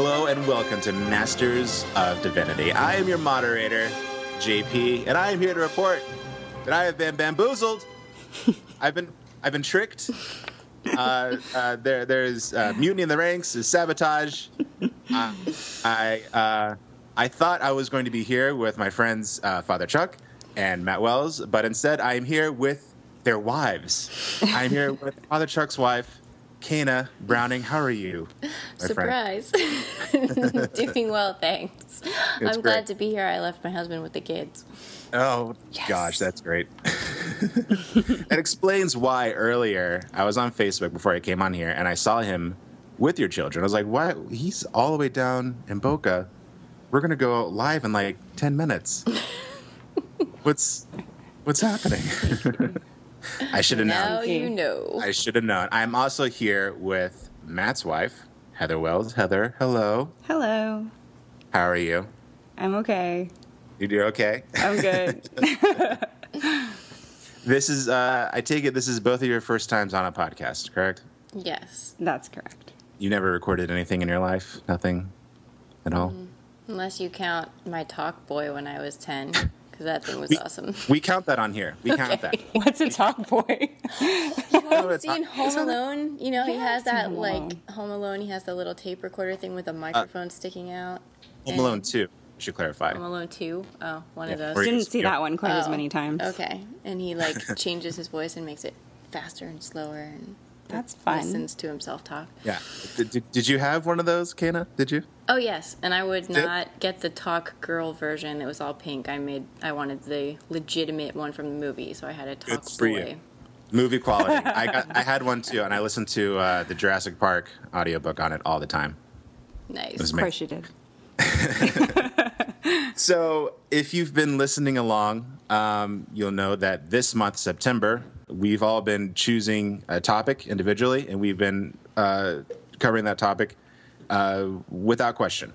Hello and welcome to Masters of Divinity. I am your moderator, JP, and I am here to report that I have been bamboozled. I've been I've been tricked. Uh, uh, there there's uh, mutiny in the ranks, there's sabotage. Uh, I uh, I thought I was going to be here with my friends uh, Father Chuck and Matt Wells, but instead I am here with their wives. I'm here with Father Chuck's wife, Kana Browning. How are you? Surprise. Doing well, thanks. I'm great. glad to be here. I left my husband with the kids. Oh gosh, that's great. that explains why earlier I was on Facebook before I came on here and I saw him with your children. I was like, "Why? He's all the way down in Boca. We're gonna go live in like ten minutes. what's what's happening?" I should have Now known. you know. I should have known. I'm also here with Matt's wife, Heather Wells. Heather, hello. Hello. How are you? I'm okay. You do okay? I'm good. This is, uh, I take it, this is both of your first times on a podcast, correct? Yes. That's correct. You never recorded anything in your life? Nothing at all? Unless you count my talk boy when I was 10, because that thing was We- awesome. We count that on here. We count that. What's a talk boy? it's Seen not- Home Alone? You know, he has that, Home like, Home Alone, he has the little tape recorder thing with a uh, microphone sticking out. Home Alone 2, we should clarify. Home Alone 2? Oh, one of those. where Didn't see yeah. that one quite as Oh, many times. Okay. And he, like, changes his voice and makes it faster and slower and That's fun. listens to himself talk. Yeah. Did, did, did you have one of those, Kana? Did you? Oh yes, and I would Did- not get the talk girl version. It was all pink. I made. I wanted the legitimate one from the movie, so I had a talk Good for boy. you. Movie quality. I got, I had one too, and I listened to uh, the Jurassic Park audiobook on it all the time. Nice. Of course you did. So, if you've been listening along, um, you'll know that this month, September, we've all been choosing a topic individually, and we've been uh, covering that topic uh, without question.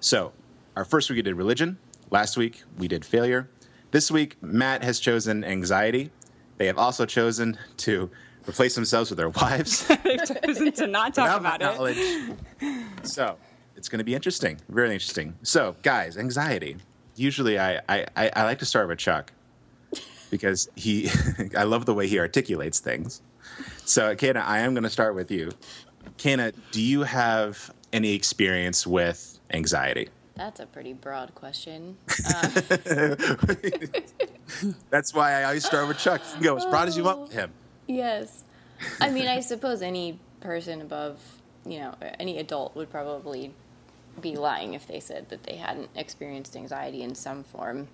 So, our first week we did religion. Last week we did failure. This week, Matt has chosen anxiety. They have also chosen to replace themselves with their wives. They've chosen to not talk without my about it. knowledge. So it's going to be interesting, very interesting. So, guys, anxiety. Usually, I I, I, I like to start with Chuck because he, I love the way he articulates things. So, Kana, I am going to start with you. Kana, do you have any experience with anxiety? That's a pretty broad question. That's why I always start with Chuck. You go as broad as you want with him. Oh, yes. I mean, I suppose any person above, you know, any adult would probably be lying if they said that they hadn't experienced anxiety in some form.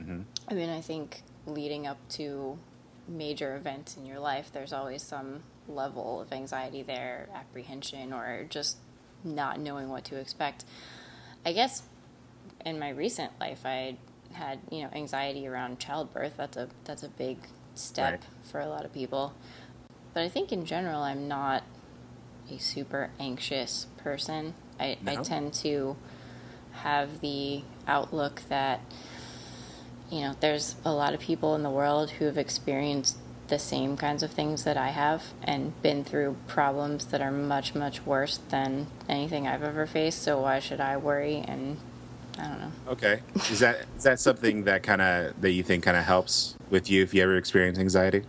Mm-hmm. I mean, I think leading up to major events in your life, there's always some level of anxiety there, apprehension, or just not knowing what to expect. I guess in my recent life, I had you know anxiety around childbirth. That's a that's a big step Right. for a lot of people. But I think in general, I'm not a super anxious person. I, I tend to have the outlook that you know there's a lot of people in the world who have experienced the same kinds of things that I have and been through problems that are much much worse than anything I've ever faced so why should I worry and I don't know Okay. Is that is that something that kind of that you think kind of helps with you if you ever experience anxiety?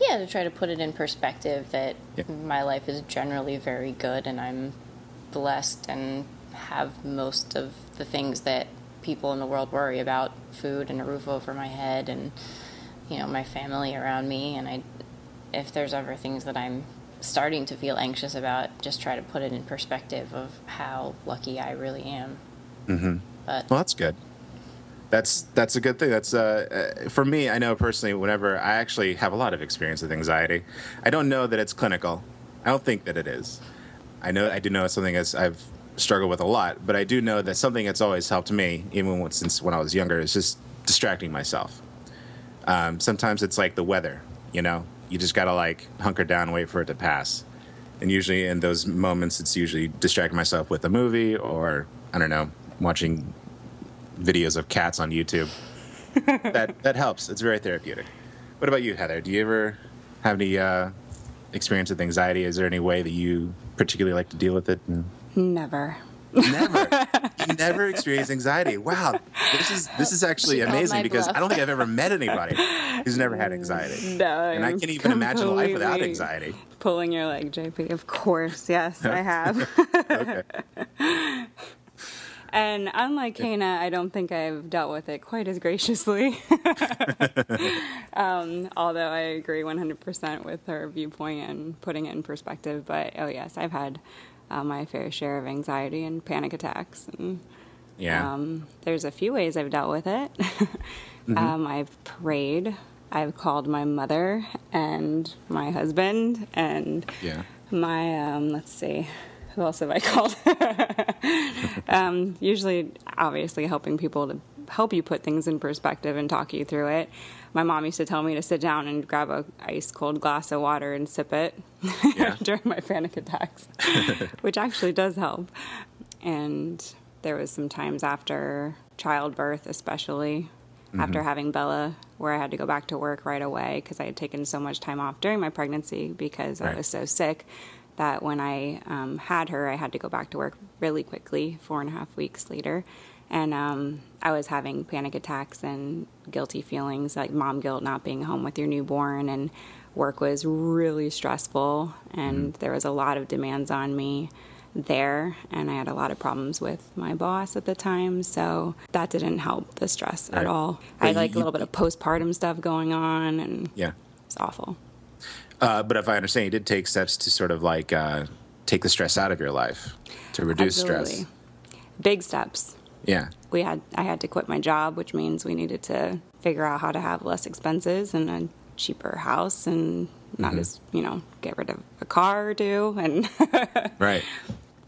yeah to try to put it in perspective that Yeah. my life is generally very good and I'm blessed and have most of the things that people in the world worry about food and a roof over my head and you know my family around me and I if there's ever things that I'm starting to feel anxious about just try to put it in perspective of how lucky I really am mm-hmm. but Well, that's good. That's that's a good thing. That's uh, uh, for me. I know personally. Whenever I actually have a lot of experience with anxiety, I don't know that it's clinical. I don't think that it is. I know I do know it's something as I've struggled with a lot, but I do know that something that's always helped me, even when, since when I was younger, is just distracting myself. Um, sometimes it's like the weather. You know, you just gotta like hunker down, and wait for it to pass. And usually in those moments, it's usually distracting myself with a movie or I don't know, watching videos of cats on YouTube. that that helps. It's very therapeutic. What about you, Heather? Do you ever have any uh, experience with anxiety? Is there any way that you particularly like to deal with it? And Never. Never. you never experienced anxiety. Wow. This is this is actually She amazing because bluff. I don't think I've ever met anybody who's never had anxiety. No, And I can't even imagine life without anxiety. Pulling your leg, JP. Of course, yes, I have. Okay. and unlike Kana, I don't think I've dealt with it quite as graciously. um, although I agree 100% with her viewpoint and putting it in perspective. But oh, yes, I've had uh, my fair share of anxiety and panic attacks. And Yeah. um, there's a few ways I've dealt with it. um, I've prayed. I've called my mother and my husband and yeah. my um, let's see, who else have I called? um, usually, obviously, helping people to help you put things in perspective and talk you through it. My mom used to tell me to sit down and grab a ice cold glass of water and sip it Yeah. during my panic attacks, which actually does help. And there was some times after childbirth, especially after having Bella, where I had to go back to work right away because I had taken so much time off during my pregnancy because I was so sick that when I um, had her, I had to go back to work really quickly, four and a half weeks later. And um, I was having panic attacks and guilty feelings, like mom guilt, not being home with your newborn. And work was really stressful, and there was a lot of demands on me there. And I had a lot of problems with my boss at the time, so that didn't help the stress Right. at all. But I had you- like a little bit of postpartum stuff going on, and Yeah. it's awful. Uh, but if I understand, you did take steps to sort of like uh, take the stress out of your life to reduce stress. Absolutely. Big steps. Yeah. we had I had to quit my job, which means we needed to figure out how to have less expenses and a cheaper house and Mm-hmm. not just you know get rid of a car or two and Right.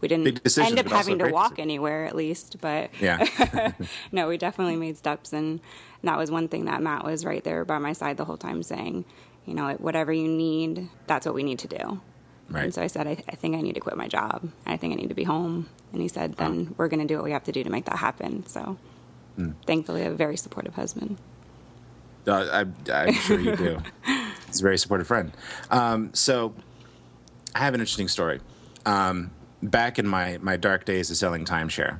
we didn't decisions, end up having to walk decisions. anywhere at least but Yeah. no we definitely made steps and that was one thing that matt was right there by my side the whole time saying you know whatever you need that's what we need to do Right. and so i said I, I think i need to quit my job i think i need to be home and he said then we're going to do what we have to do to make that happen so Hmm. thankfully a very supportive husband Uh, I, I'm sure you do. He's a very supportive friend. Um, so, I have an interesting story. Um, back in my, my dark days of selling timeshare,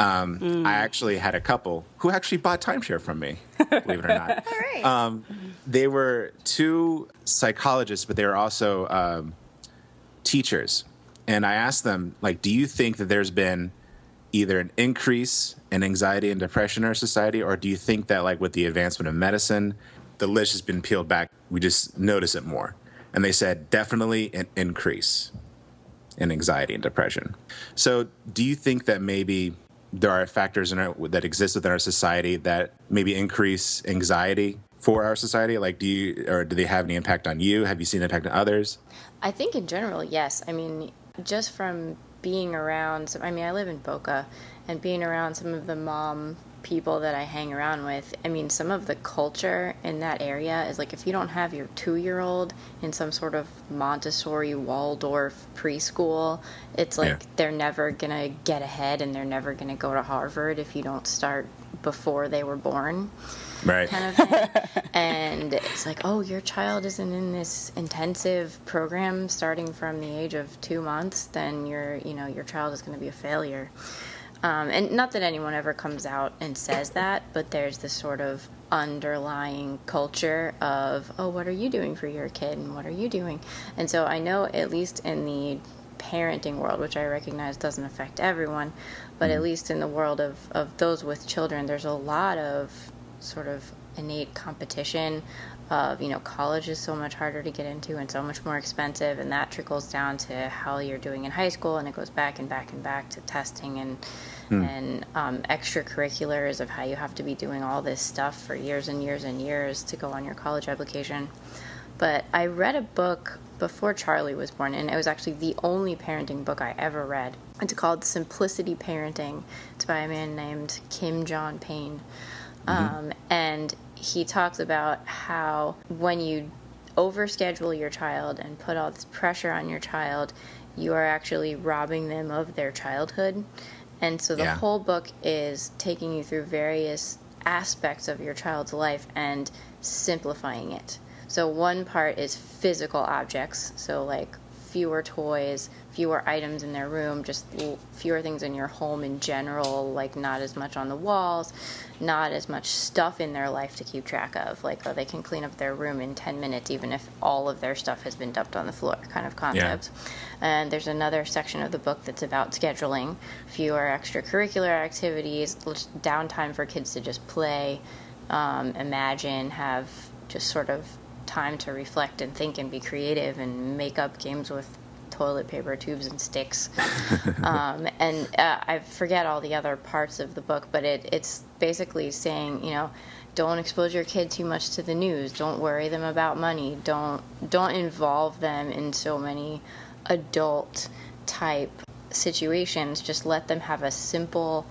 um, I actually had a couple who actually bought timeshare from me, believe it or not. All right. Um, they were two psychologists, but they were also um, teachers. And I asked them, like, do you think that there's been either an increase in anxiety and depression in our society, or do you think that, like, with the advancement of medicine, the list has been peeled back? We just notice it more. And they said, definitely an increase in anxiety and depression. So, do you think that maybe there are factors in our, that exist within our society that maybe increase anxiety for our society? Like, do you or do they have any impact on you? Have you seen impact on others? I think in general, yes. I mean, just from being around, some, I mean, I live in Boca, and being around some of the mom people that I hang around with, I mean, some of the culture in that area is like if you don't have your two year old in some sort of Montessori Waldorf preschool, it's like Yeah. they're never going to get ahead and they're never going to go to Harvard if you don't start before they were born Right. kind of thing. and it's like, oh, your child isn't in this intensive program starting from the age of two months, then your, you know, your child is going to be a failure. Um, and not that anyone ever comes out and says that, but there's this sort of underlying culture of, oh, what are you doing for your kid and what are you doing? And so I know, at least in the parenting world, which I recognize doesn't affect everyone, but at least in the world of, of those with children, there's a lot of sort of innate competition of you know college is so much harder to get into and so much more expensive and that trickles down to how you're doing in high school and it goes back and back and back to testing and and um, extracurriculars of how you have to be doing all this stuff for years and years and years to go on your college application but I read a book before Charlie was born, and it was actually the only parenting book I ever read. It's called Simplicity Parenting. It's by a man named Kim John Payne. Um, and he talks about how when you overschedule your child and put all this pressure on your child, you are actually robbing them of their childhood. And so the Yeah. whole book is taking you through various aspects of your child's life and simplifying it. So one part is physical objects, so like fewer toys, fewer items in their room, just fewer things in your home in general, like not as much on the walls, not as much stuff in their life to keep track of. Like, oh, they can clean up their room in 10 minutes, even if all of their stuff has been dumped on the floor, kind of concept. Yeah. And there's another section of the book that's about scheduling, fewer extracurricular activities, downtime for kids to just play, um, imagine, have just sort of time to reflect and think and be creative and make up games with toilet paper tubes and sticks. um, and uh, I forget all the other parts of the book, but it, it's basically saying, you know, don't expose your kid too much to the news. Don't worry them about money. Don't don't involve them in so many adult type situations. Just let them have a simple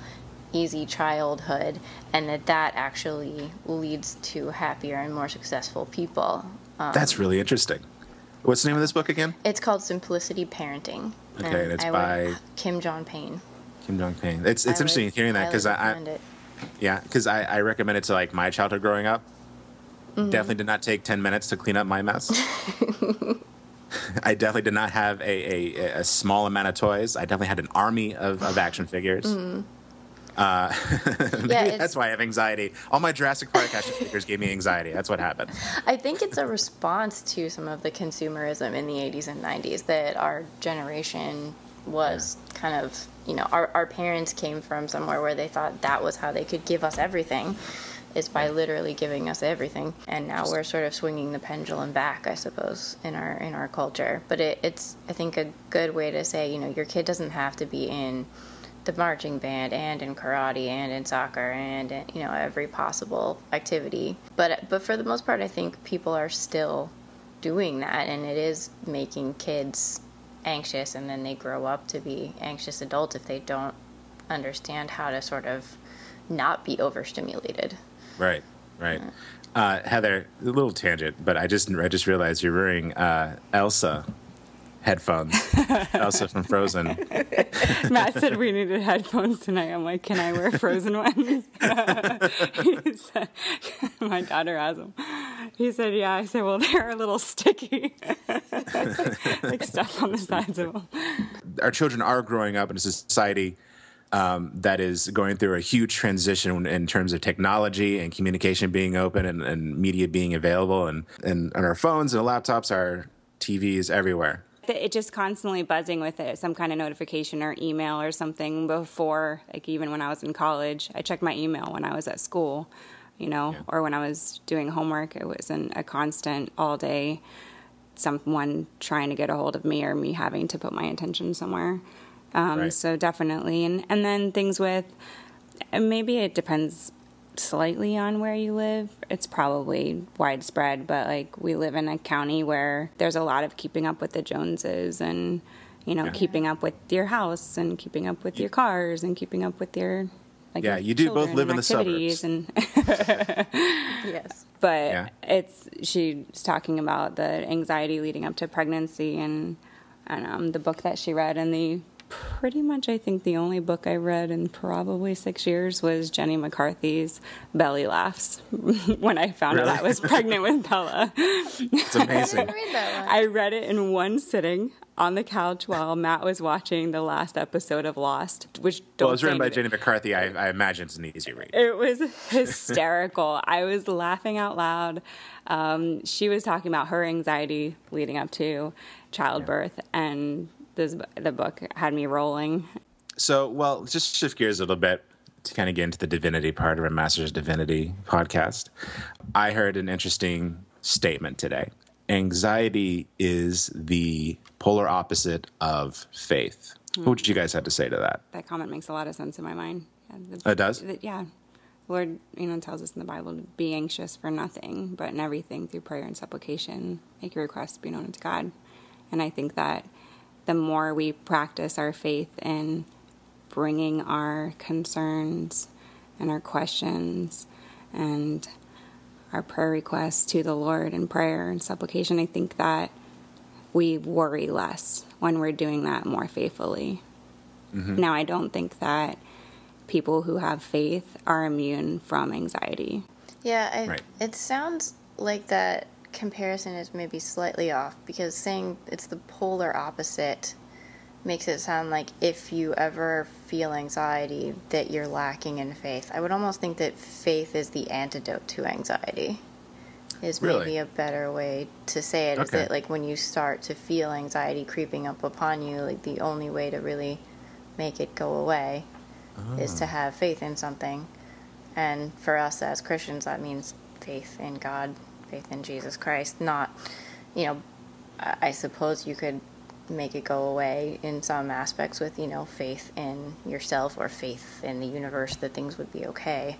easy childhood and that that actually leads to happier and more successful people. Um, That's really interesting. What's the name of this book again? It's called Simplicity Parenting. Okay, and, it's I by Kim John Payne. Kim John Payne. It's it's I interesting would, hearing that because I, I yeah because I, I recommend it to like my childhood growing up. Mm-hmm. Definitely did not take ten minutes to clean up my mess. I definitely did not have a, a, a, small amount of toys. I definitely had an army of, of action figures. Mm-hmm. Uh, yeah, that's why I have anxiety. All my Jurassic Park action figures gave me anxiety. That's what happened. I think it's a response to some of the consumerism in the 80s and 90s that our generation was yeah. kind of, you know, our, our parents came from somewhere where they thought that was how they could give us everything is by literally giving us everything and now we're sort of swinging the pendulum back i suppose in our in our culture but it, it's i think a good way to say you know your kid doesn't have to be in the marching band and in karate and in soccer and in, you know every possible activity. But but for the most part i think people are still doing that and it is making kids anxious and then they grow up to be anxious adults if they don't understand how to sort of not be overstimulated. Right right. Uh, heather a little tangent but i just i just realized you're wearing uh, elsa headphones. Elsa from Frozen. Matt said we needed headphones tonight. I'm like, can I wear Frozen ones? said, my daughter has them. He said, yeah. I said, well, they're a little sticky. like stuff on the sides of them. Our children are growing up in a society um, that is going through a huge transition in terms of technology and communication being open and, and media being available and, and, and our phones and laptops, our TVs everywhere it just constantly buzzing with it, some kind of notification or email or something before, like even when I was in college, I checked my email when I was at school, you know, yeah. or when I was doing homework. It wasn't a constant all day, someone trying to get a hold of me or me having to put my attention somewhere. Um, right. So definitely, and and then things with, maybe it depends slightly on where you live. It's probably widespread, but like we live in a county where there's a lot of keeping up with the Joneses and you know, yeah. keeping up with your house and keeping up with your cars and keeping up with your like Yeah, you do both live in the suburbs. And yes. But yeah. it's she's talking about the anxiety leading up to pregnancy and and um, the book that she read and the pretty much, I think, the only book I read in probably six years was Jenny McCarthy's Belly Laughs when I found really? out I was pregnant with Bella. It's amazing. I, read I read it in one sitting on the couch while Matt was watching the last episode of Lost, which well, it was written by Jenny McCarthy. I, I, imagine it's an easy read. It was hysterical. I was laughing out loud. Um, she was talking about her anxiety leading up to childbirth, yeah. and this the book had me rolling. So, well, just shift gears a little bit to kind of get into the divinity part of our Masters Divinity podcast. I heard an interesting statement today. Anxiety is the polar opposite of faith. Mm. What did you guys have to say to that? That comment makes a lot of sense in my mind. it does? yeah. The Lord, you know, tells us in the Bible to be anxious for nothing, but in everything through prayer and supplication, make your requests be known unto God. And I think that the more we practice our faith in bringing our concerns and our questions and our prayer requests to the Lord in prayer and supplication, I think that we worry less when we're doing that more faithfully. Mm-hmm. Now, I don't think that people who have faith are immune from anxiety. Yeah, I, right. it sounds like that comparison is maybe slightly off because saying it's the polar opposite makes it sound like if you ever feel anxiety that you're lacking in faith. I would almost think that faith is the antidote to anxiety. Is Really? maybe a better way to say it. Is Okay. that like when you start to feel anxiety creeping up upon you, like the only way to really make it go away is to ah. have faith in something. And for us as Christians, that means faith in God, faith in Jesus Christ. Not, you know, I suppose you could make it go away in some aspects with, you know, faith in yourself or faith in the universe that things would be okay.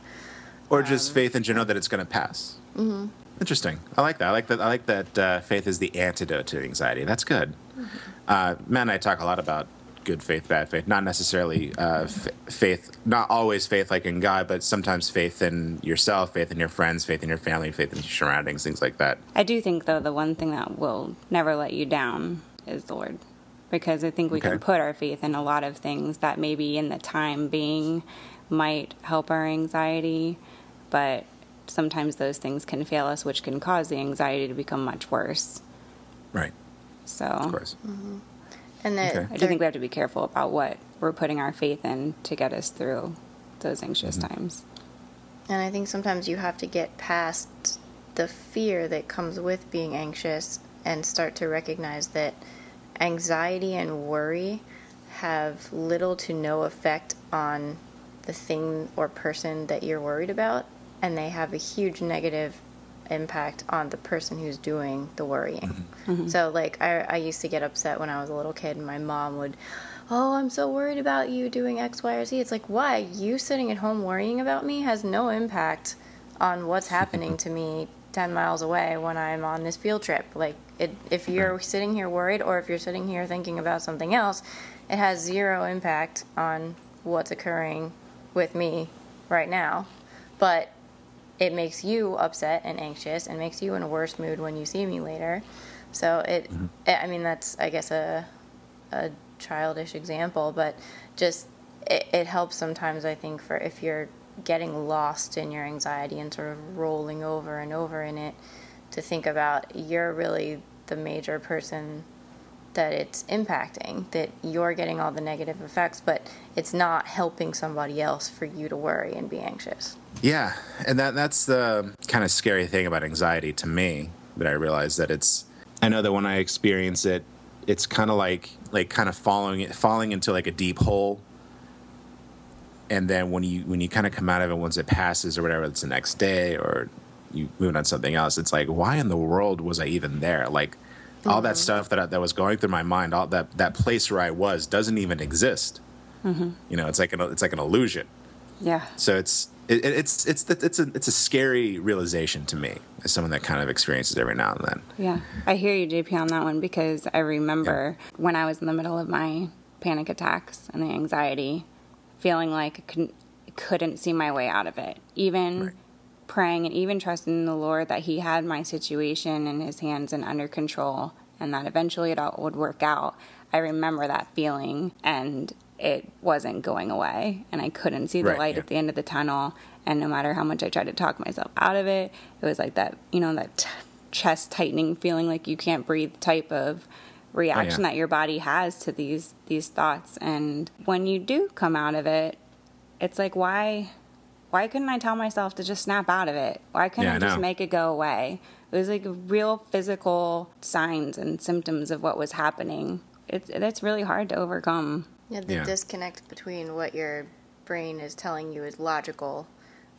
or Um, just faith in general that it's going to pass. Mm-hmm. Interesting. I like that. I like that. I like that. Uh, faith is the antidote to anxiety. That's good. Mm-hmm. Uh, Matt and I talk a lot about good faith, bad faith. Not necessarily uh, f- faith. Not always faith like in God, but sometimes faith in yourself, faith in your friends, faith in your family, faith in your surroundings, things like that. I do think, though, the one thing that will never let you down is the Lord. Because I think we Okay. can put our faith in a lot of things that maybe in the time being might help our anxiety, but sometimes those things can fail us, which can cause the anxiety to become much worse. Right. So Of course. And that Okay. I do think we have to be careful about what we're putting our faith in to get us through those anxious mm-hmm. times. And I think sometimes you have to get past the fear that comes with being anxious and start to recognize that anxiety and worry have little to no effect on the thing or person that you're worried about, and they have a huge negative impact on the person who's doing the worrying. Mm-hmm. Mm-hmm. So, like, I, I used to get upset when I was a little kid, and my mom would, Oh, I'm so worried about you doing X, Y, or Z. It's like, why? You sitting at home worrying about me has no impact on what's happening to me 10 miles away when I'm on this field trip. Like, it, if you're sitting here worried or if you're sitting here thinking about something else, it has zero impact on what's occurring with me right now. But it makes you upset and anxious and makes you in a worse mood when you see me later. So it, mm-hmm. I mean, that's I guess a a childish example, but just it, it helps sometimes. I think for if you're getting lost in your anxiety and sort of rolling over and over in it, to think about you're really the major person that it's impacting, that you're getting all the negative effects, but it's not helping somebody else for you to worry and be anxious. Yeah, and that that's the kind of scary thing about anxiety to me that I realize that it's I know that when I experience it it's kind of like like kind of falling falling into like a deep hole. And then when you when you kind of come out of it once it passes or whatever it's the next day or you move on to something else it's like why in the world was I even there? Like all that mm-hmm. stuff that I, that was going through my mind all that that place where I was doesn't even exist. Mm-hmm. You know it's like an it's like an illusion. Yeah. so it's it, it- it's it's it's a it's a scary realization to me as someone that kind of experiences every now and then. Yeah, I hear you, JP, on that one because I remember when I was in the middle of my panic attacks and the anxiety, feeling like I couldn't, couldn't see my way out of it. Even Right. praying and even trusting in the Lord that He had my situation in His hands and under control and that eventually it all would work out. I remember that feeling and it wasn't going away and I couldn't see the Right, light yeah. at the end of the tunnel and no matter how much I tried to talk myself out of it, it was like that, you know, that t- chest tightening feeling like you can't breathe type of reaction oh, that your body has to these these thoughts and when you do come out of it, it's like why why couldn't I tell myself to just snap out of it? Why couldn't Yeah, I just know. make it go away? It was like real physical signs and symptoms of what was happening. It's it's really hard to overcome. Yeah, the Yeah. disconnect between what your brain is telling you is logical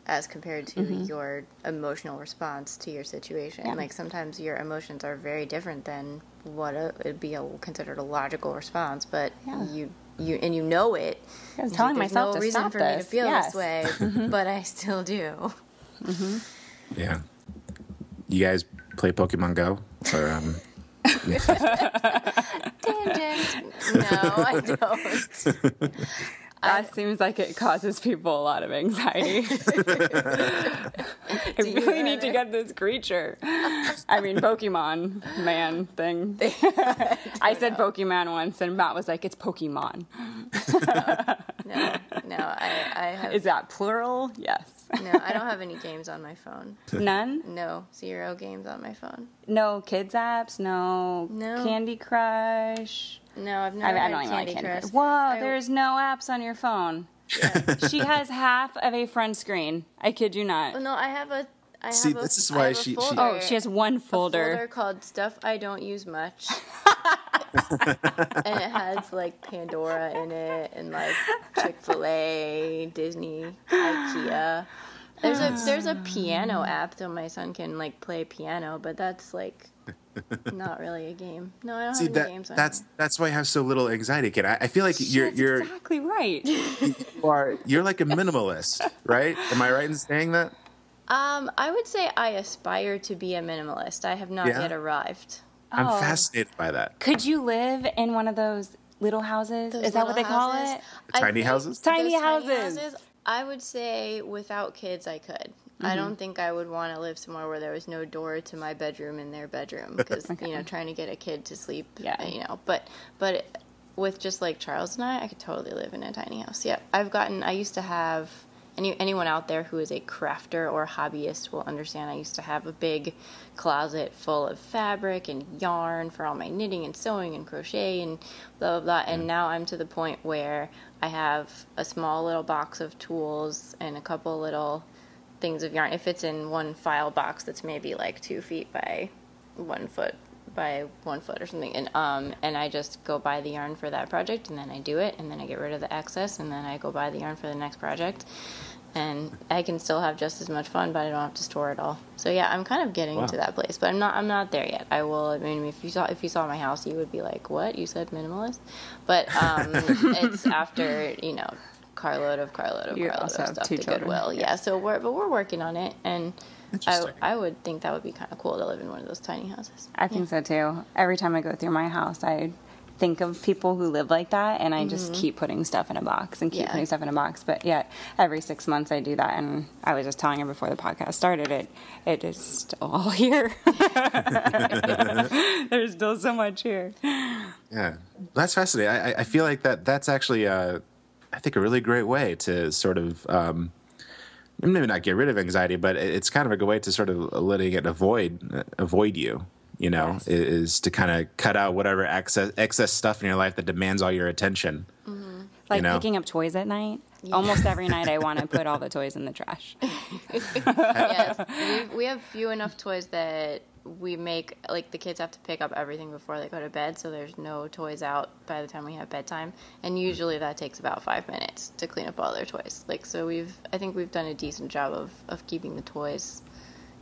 as compared to mm-hmm. your emotional response to your situation. Yeah. Like sometimes your emotions are very different than what a, would be a, considered a logical response, but Yeah. you you and you know it. I was It's telling like, There's myself no to reason stop for me to feel Yes. this way, mm-hmm. but I still do. Mm-hmm. Yeah. You guys play Pokemon Go or um, Tangent. No, I don't. That seems like it causes people a lot of anxiety. I really need to get this creature. I mean, Pokemon man thing. I said Pokemon once, and Matt was like, "It's Pokemon." No, no, I, I I have Is that plural? Yes. no. I don't have any games on my phone. None? No, zero games on my phone. No kids apps? No, No. Candy Crush? No, I've I, never I had don't even like Candy Candy Crush. Crush. Whoa, I- there's no apps on your phone. she has half of a front screen. I kid you not. Oh, no, I have a. I See, have a, this is why have a she- she- Oh, she has one a folder. folder called "Stuff I Don't Use Much," and it has like Pandora in it, and like Chick Fil A, Disney, IKEA. There's a there's a piano app so my son can like play piano, but that's like not really a game. No, I don't See have any that games on that. that's here. that's why I have so little anxiety, kid. I, I feel like you're That's you're exactly right. you are you're like a minimalist, right? Am I right in saying that? Um, I would say I aspire to be a minimalist. I have not Yeah? yet arrived. I'm Oh. fascinated by that. Could you live in one of those little houses? Those Is that what they little call houses. it? I Tiny think houses? Tiny those houses. I would say without kids, I could. I Mm-hmm. don't think I would want to live somewhere where there was no door to my bedroom in their bedroom because you know trying to get a kid to sleep. Yeah. You know, but but with just like Charles and I, I could totally live in a tiny house. Yeah, I've gotten. I used to have. Any, anyone out there who is a crafter or hobbyist will understand. I used to have a big closet full of fabric and yarn for all my knitting and sewing and crochet and blah blah blah. And now I'm to the point where I have a small little box of tools and a couple little things of yarn. It fits in one file box that's maybe like two feet by one foot by one foot or something. And um and I just go buy the yarn for that project and then I do it and then I get rid of the excess and then I go buy the yarn for the next project. And I can still have just as much fun, but I don't have to store it all. So yeah, I'm kind of getting Wow. to that place, but I'm not. I'm not there yet. I will. I mean, if you saw if you saw my house, you would be like, "What? You said minimalist?" But um, it's after you know, carload of carload of You carload of stuff two to children, Goodwill. Yeah. So we're but we're working on it, and I I would think that would be kind of cool to live in one of those tiny houses. I think so too. Every time I go through my house, I think of people who live like that, and I just keep putting stuff in a box and keep Yeah. putting stuff in a box. But yet, every six months, I do that. And I was just telling her before the podcast started, it it is still all here. There's still so much here. Yeah, that's fascinating. I, I- I feel like that that's actually, uh, I think, a really great way to sort of um, maybe not get rid of anxiety, but it's kind of a good way to sort of letting it avoid avoid you. You know, Yes. is to kind of cut out whatever excess excess stuff in your life that demands all your attention. Mm-hmm. Like know? picking up toys at night. Almost every night, I want to put all the toys in the trash. yes, we, we have few enough toys that we make like the kids have to pick up everything before they go to bed, so there's no toys out by the time we have bedtime, and mm-hmm. usually that takes about five minutes to clean up all their toys. Like so, we've I think we've done a decent job of of keeping the toys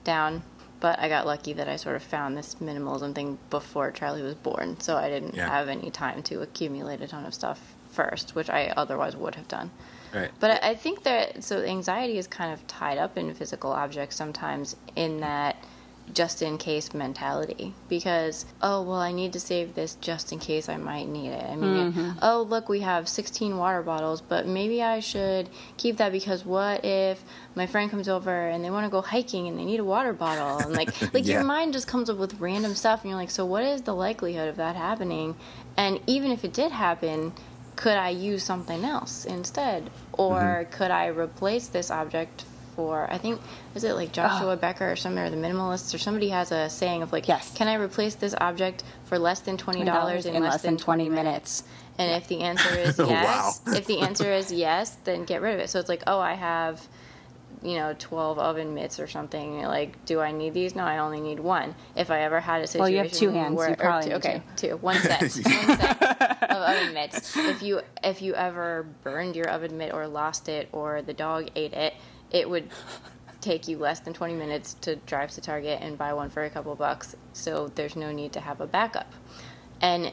down. But I got lucky that I sort of found this minimalism thing before Charlie was born, so I didn't Yeah. have any time to accumulate a ton of stuff first, which I otherwise would have done. Right. But I I think that so anxiety is kind of tied up in physical objects sometimes in that just in case mentality because oh well I need to save this just in case I might need it. I mean, oh look we have 16 water bottles, but maybe I should keep that because what if my friend comes over and they want to go hiking and they need a water bottle and like like Yeah. your mind just comes up with random stuff and you're like so what is the likelihood of that happening? And even if it did happen, could I use something else instead? Or Mm-hmm. could I replace this object for, I think, is it like Joshua Becker or somebody, or the minimalists, or somebody has a saying of like, Yes. can I replace this object for less than $20, in, less, than 20 minutes? And if the answer is Wow. yes, if the answer is yes, then get rid of it. So it's like, oh, I have, you know, 12 oven mitts or something. Like, do I need these? No, I only need one. If I ever had a situation Well, you have two hands. where, You or probably two, need okay, two, one set, one set of oven mitts. If you if you ever burned your oven mitt or lost it or the dog ate it, it would take you less than 20 minutes to drive to Target and buy one for a couple bucks. So there's no need to have a backup. And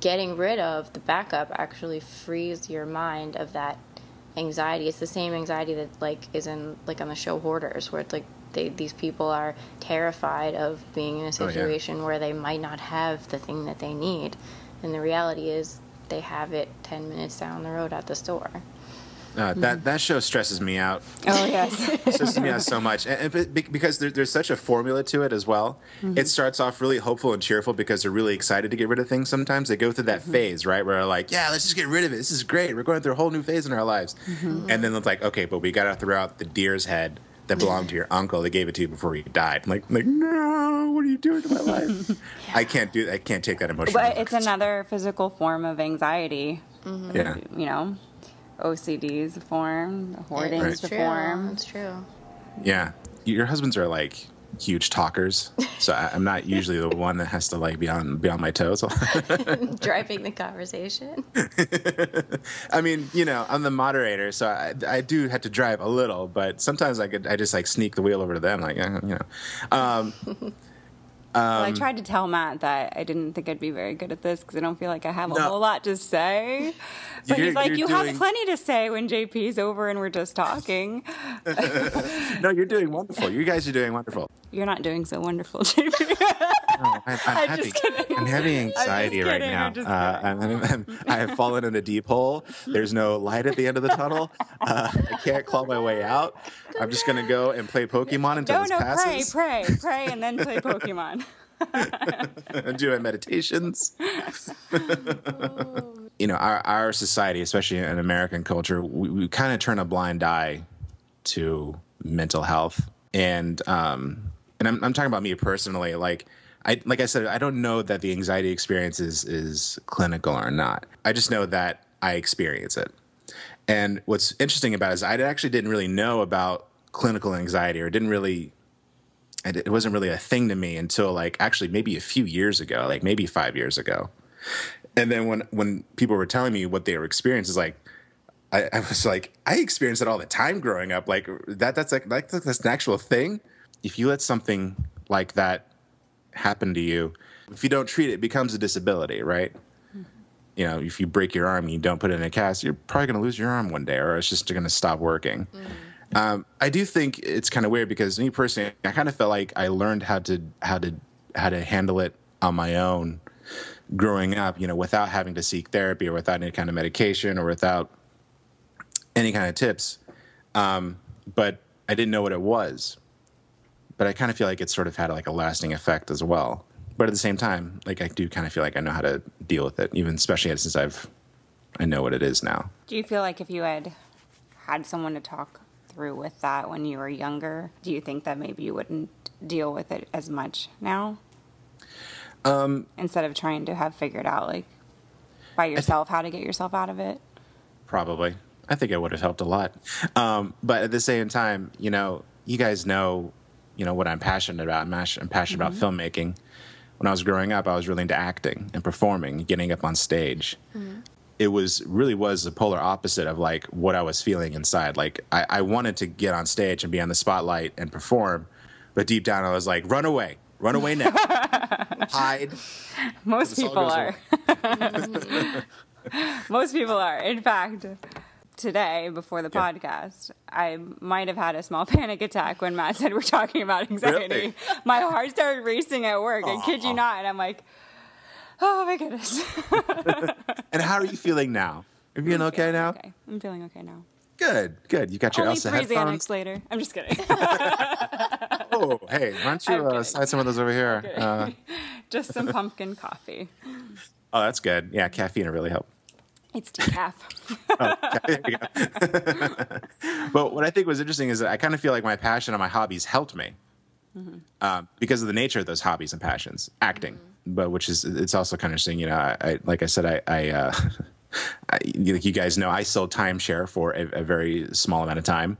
getting rid of the backup actually frees your mind of that anxiety. It's the same anxiety that like is in like on the show Hoarders where it's like they, these people are terrified of being in a Oh, yeah. situation where they might not have the thing that they need. And the reality is they have it 10 minutes down the road at the store. Uh, that mm-hmm. that show stresses me out. Oh yes. stresses me out so much, and, and be- because there, there's such a formula to it as well. Mm-hmm. It starts off really hopeful and cheerful because they're really excited to get rid of things. Sometimes they go through that mm-hmm. phase, right, where they're like, "Yeah, let's just get rid of it. This is great. We're going through a whole new phase in our lives," and then it's like, "Okay, but we got to throw out the deer's head." That belonged to your uncle. They gave it to you before he died. I'm like, I'm like, no, what are you doing to my life? I can't do. I can't take that emotion. but it's another physical form of anxiety. Yeah. You know, OCD's a form, hoarding's Right. a true. form. That's true. Yeah, your husbands are like huge talkers, so I, I'm not usually the one that has to like be on be on my toes. Driving the conversation. I mean, you know, I'm the moderator, so I, I do have to drive a little, but sometimes I could I just like sneak the wheel over to them, like eh, you know. Um, well, I tried to tell Matt that I didn't think I'd be very good at this because I don't feel like I have a No. whole lot to say. But You're- he's like, you're doing- have plenty to say when JP's over and we're just talking." no, you're doing wonderful. You guys are doing wonderful. You're not doing so wonderful, JP. Oh, I, I'm, I'm happy. just kidding. I'm having anxiety right now. I'm Uh, I'm, I'm, I have fallen in a deep hole. There's no light at the end of the tunnel. Uh, I can't claw my way out. I'm just gonna go and play Pokemon until no, this no, pray, pray, pray, and then play Pokemon. And do my meditations. you know, our, our society, especially in American culture, we, we kind of turn a blind eye to mental health. And um, and I'm, I'm talking about me personally. Like I like I said, I don't know that the anxiety experience is is clinical or not. I just know that I experience it. And what's interesting about it is I actually didn't really know about clinical anxiety or didn't really and it wasn't really a thing to me until like actually maybe a few years ago, like maybe five years ago. And then when when people were telling me what they were experiencing, like I, I was like, I experienced it all the time growing up. Like that that's like, like that's an actual thing. If you let something like that happen to you, if you don't treat it, it becomes a disability, right? Mm-hmm. You know, if you break your arm and you don't put it in a cast, you're probably going to lose your arm one day, or it's just going to stop working. Mm-hmm. Um, I do think it's kind of weird because me personally, I kind of felt like I learned how to how to how to handle it on my own growing up. You know, without having to seek therapy or without any kind of medication or without any kind of tips. Um, but I didn't know what it was. But I kind of feel like it sort of had like a lasting effect as well. But at the same time, like I do kind of feel like I know how to deal with it, even especially since I've I know what it is now. Do you feel like if you had had someone to talk through with that when you were younger, do you think that maybe you wouldn't deal with it as much now? Um, Instead of trying to have figured out like by yourself how to get yourself out of it. Probably. I think it would have helped a lot. Um, but at the same time, you know, you guys know, you know, what I'm passionate about. I'm, pas- I'm passionate about filmmaking. When I was growing up, I was really into acting and performing, getting up on stage. It was really was the polar opposite of like what I was feeling inside. Like I, I wanted to get on stage and be on the spotlight and perform, but deep down I was like, run away, run away now, hide. Most people are. Most people are. In fact, today before the Yeah. podcast, I might have had a small panic attack when Matt said we're talking about anxiety. Really? My heart started racing at work. I kid you not. And I'm like, oh my goodness. And how are you feeling now? Are you feeling okay now? Okay. I'm feeling okay now. Good, good. You got your Only Elsa three headphones. Xanax later. I'm just kidding. Oh, hey, why don't you I'm uh, slide some of those over here? Uh, just some pumpkin coffee. oh, that's good. Yeah, caffeine will really help. It's decaf. But what I think was interesting is that I kind of feel like my passion and my hobbies helped me um, because of the nature of those hobbies and passions, acting. But which is it's also kind of interesting. You know, I, I like I said, I, I, uh, I you, you guys know I sold timeshare for a, a very small amount of time,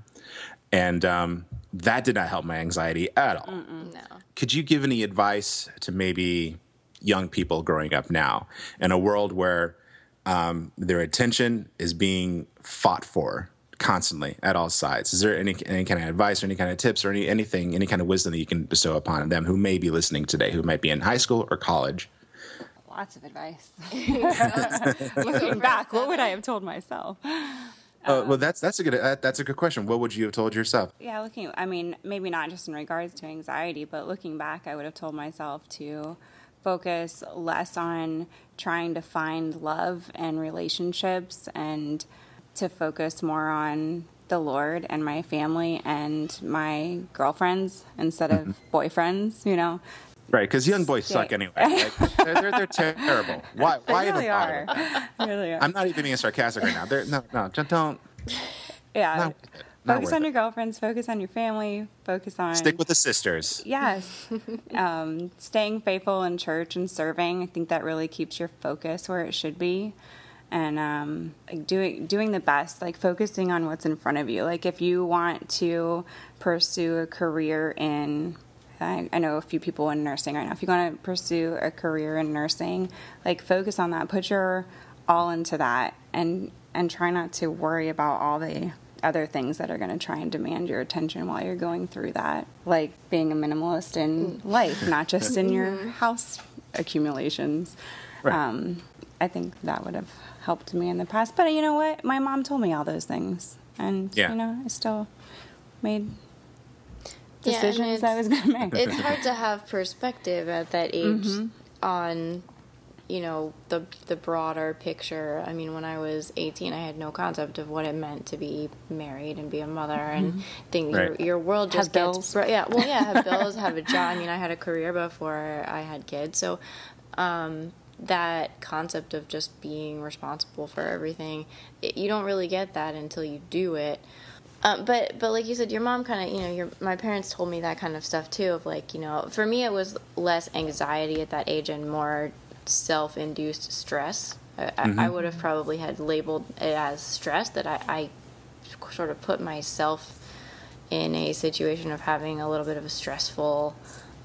and um, that did not help my anxiety at all. No. could you give any advice to maybe young people growing up now in a world where um, their attention is being fought for constantly at all sides? Is there any any kind of advice or any kind of tips or any anything, any kind of wisdom that you can bestow upon them who may be listening today, who might be in high school or college? Lots of advice. Looking back, what would I have told myself? Uh, well, that's that's a good uh, that's a good question. What would you have told yourself? Yeah, looking, I mean, maybe not just in regards to anxiety, but looking back, I would have told myself to focus less on trying to find love and relationships and to focus more on the Lord and my family and my girlfriends instead of boyfriends, you know. Right, because young boys Yeah. suck anyway. Like, they're, they're, they're terrible. Why? They Why really even are. bother? They really are. I'm not even being sarcastic right now. They're, no, no, just don't. yeah. Not. Not focus on it. your girlfriends, focus on your family, focus on Stick with the sisters. Yes. um, staying faithful in church and serving, I think that really keeps your focus where it should be. And um, like doing doing the best, like focusing on what's in front of you. Like if you want to pursue a career in, I, I know a few people in nursing right now. If you want to pursue a career in nursing, like focus on that. Put your all into that, and and try not to worry about all the other things that are going to try and demand your attention while you're going through that. Like being a minimalist in life, not just in your house accumulations. Right. Um, I think that would have helped me in the past. But you know what? My mom told me all those things. And, Yeah. you know, I still made Yeah, decisions I was going to make. it's hard to have perspective at that age Mm-hmm. on you know the the broader picture i mean when i was 18 i had no concept of what it meant to be married and be a mother and think Right. your, your world Mm-hmm. Have just gets bills. bro- yeah well yeah have bills have a job i mean i had a career before i had kids so um that concept of just being responsible for everything it, you don't really get that until you do it um, but but like you said, your mom kind of you know your my parents told me that kind of stuff too. Of like you know, for me it was less anxiety at that age and more self-induced stress. I, I, I would have probably had labeled it as stress that I, I sort of put myself in a situation of having a little bit of a stressful,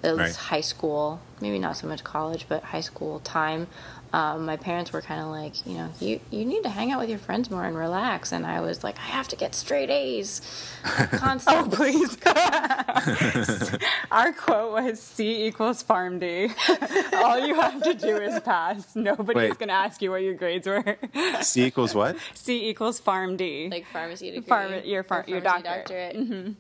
at least Right. high school, maybe not so much college, but high school time. Um, my parents were kind of like, you know, you, you need to hang out with your friends more and relax. And I was like, I have to get straight A's constantly. Oh, please. Our quote was C equals Pharm D. All you have to do is pass. Nobody's Wait. going to ask you what your grades were. C equals what? C equals Pharm D. Like pharmacy degree. Pharma- your phar- or your pharmacy doctorate. doctorate.